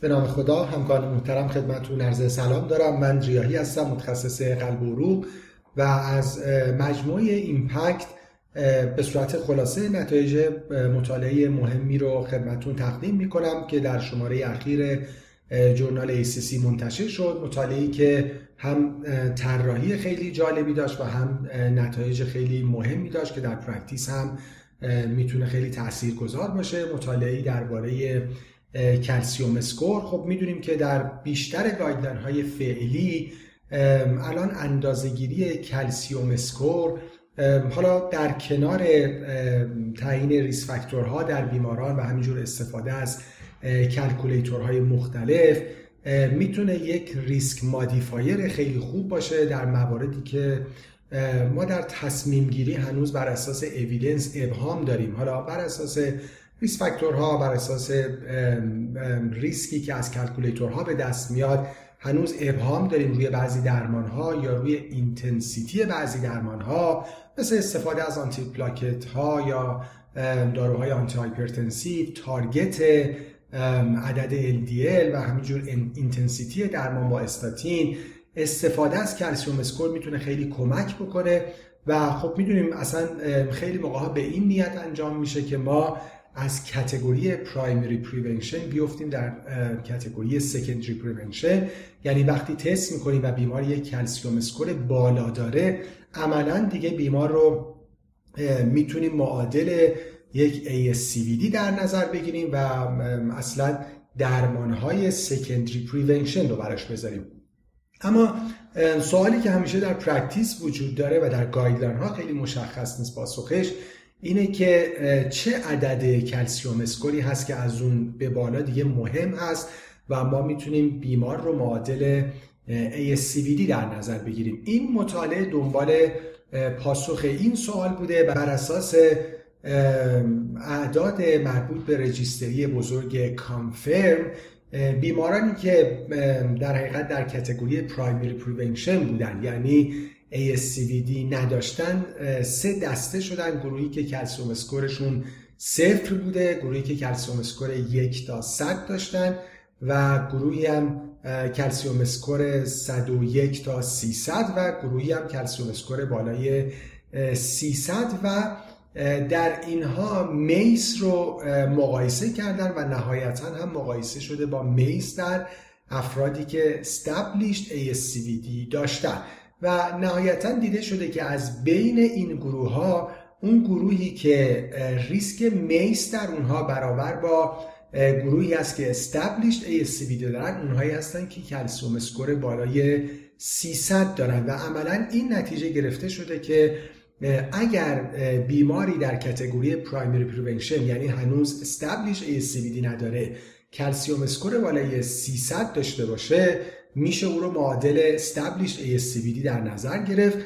به نام خدا همکار محترم خدمتتون عرض سلام دارم. من ریاهی هستم متخصص قلب و عروق و از مجموعه Impact به صورت خلاصه نتایج مطالعه مهمی رو خدمتتون تقدیم می‌کنم که در شماره اخیر journal ACC منتشر شد. مطالعه‌ای که هم طراحی خیلی جالبی داشت و هم نتایج خیلی مهمی داشت که در practice هم می‌تونه خیلی تاثیرگذار باشه. مطالعه‌ای درباره calcium score. خب می‌دونیم که در بیشتر guideline های فعلی الان اندازه‌گیری calcium score حالا در کنار تعیین risk factor ها در بیماران و همینجور استفاده از calculator های مختلف می‌تونه یک risk modifier خیلی خوب باشه در مواردی که ما در تصمیم گیری هنوز بر اساس evidence ابهام داریم. حالا بر اساس risk factor ها بر اساس ریسکی که از calculator ها به دست میاد هنوز ابهام داریم روی بعضی درمان ها یا روی intensity بعضی درمان ها مثل استفاده از آنتی پلاکت ها یا داروهای antihypertensive target عدد LDL و همینجور intensity درمان با استاتین. استفاده از calcium score می‌تونه خیلی کمک بکنه و خب می‌دونیم اصلا خیلی موقع به این نیت انجام میشه که ما از category primary prevention بیفتیم در category secondary prevention. یعنی وقتی تست می‌کنیم و بیمار یک calcium score بالا داره عملا دیگه بیمار رو می‌تونیم معادل یک ASCVD در نظر بگیریم و اصلا درمانهای secondary prevention رو براش بذاریم. اما سوالی که همیشه در practice وجود داره و در guideline ها خیلی مشخص نیست پاسخش اینه که چه عدد calcium score ی هست که از اون به بالا دیگه مهم هست و ما می‌تونیم بیمار رو معادل ASCVD در نظر بگیریم. این مطالعه دنبال پاسخ این سوال بوده بر اساس اعداد مربوط به registry بزرگ CONFIRM بیمارانی که در حقیقت در category primary prevention بودن. یعنی ASCVD نداشتن سه دسته شدن. گروهی که calcium score شون صفر بوده گروهی که calcium score یک تا 100 داشتن و گروهی هم calcium score 101 تا 300 و گروهی هم calcium score بالای 300 و در اینها میس رو مقایسه کردن و نهایتا هم مقایسه شده با میس در افرادی که استبلیشد ASCVD داشتن. و نهایتا دیده شده که از بین این گروه ها اون گروهی که ریسک میس در اونها برابر با گروهی است که استبلیشد ASCVD دارن اونهایی هستن که کلسیوم اسکور بالای 300 دارن و عملا این نتیجه گرفته شده که اگر بیماری در category primary prevention یعنی هنوز established ASCVD نداره calcium score بالای 300 داشته باشه میشه او رو معادل established ASCVD در نظر گرفت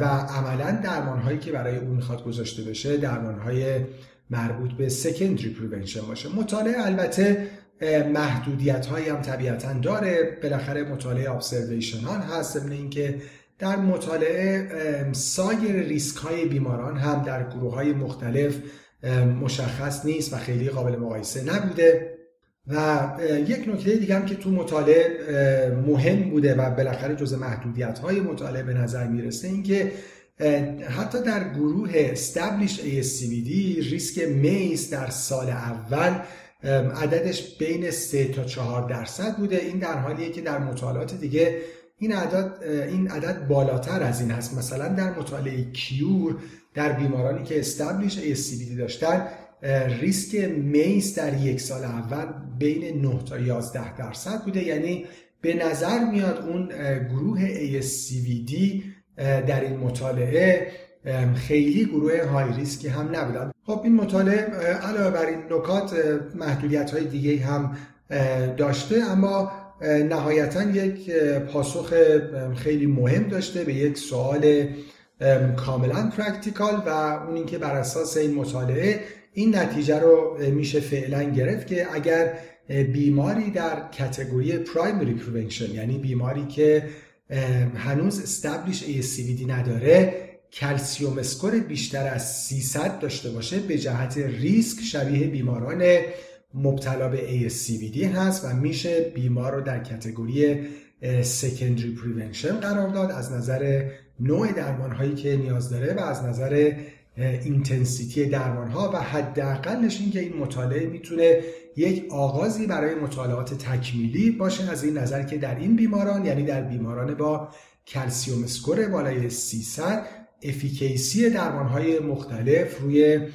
و عملا درمان هایی که برای اون می‌خواد گذاشته بشه درمان های مربوط به secondary prevention باشه. مطالعه البته محدودیت هایی هم طبیعتا داره. بالاخره مطالعه ابزرویشنال هست ضمن اینکه در مطالعه سایر ریسک های بیماران هم در گروه های مختلف مشخص نیست و خیلی قابل مقایسه نبوده. و یک نکته دیگه هم که تو مطالعه مهم بوده و بالاخره جز محدودیت های مطالعه به نظر می‌رسه این که حتی در گروه استبلیش ASCVD ریسک میز در سال اول عددش بین 3 تا 4 درصد بوده. این در حالیه که در مطالعات دیگه این عدد این عدد بالاتر از این هست. مثلا در مطالعه کیور در بیمارانی که استبلیش ASCVD داشتن ریسک میز در یک سال اول بین 9 تا 11 درصد بوده. یعنی به نظر میاد اون گروه ASCVD در این مطالعه خیلی گروه های ریسکی هم نبودن. خب این مطالعه علاوه بر این نکات محدودیت های دیگه هم داشته اما نهایتا یک پاسخ خیلی مهم داشته به یک سوال کاملا practical و اون اینکه بر اساس این مطالعه این نتیجه رو میشه فعلا گرفت که اگر بیماری در category primary prevention یعنی بیماری که هنوز establish ASCVD نداره calcium score بیشتر از 300 داشته باشه به جهت ریسک شبیه بیماران مبتلا به ASCVD هست و میشه بیمار رو در category secondary prevention قرار داد. از نظر نوع درمان هایی که نیاز داره و از نظر intensity درمان ها و حداقلش این که این مطالعه می‌تونه یک آغازی برای مطالعات تکمیلی باشه از این نظر که در این بیماران یعنی در بیماران با calcium score بالای 300 efficacy درمان های مختلف روی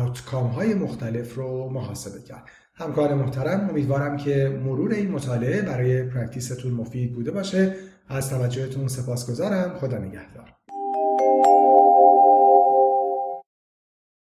outcome های مختلف رو محاسبه کرد. همکار محترم امیدوارم که مرور این مطالعه برای practice تون مفید بوده باشه. از توجهتون سپاسگزارم. خدا نگهدار.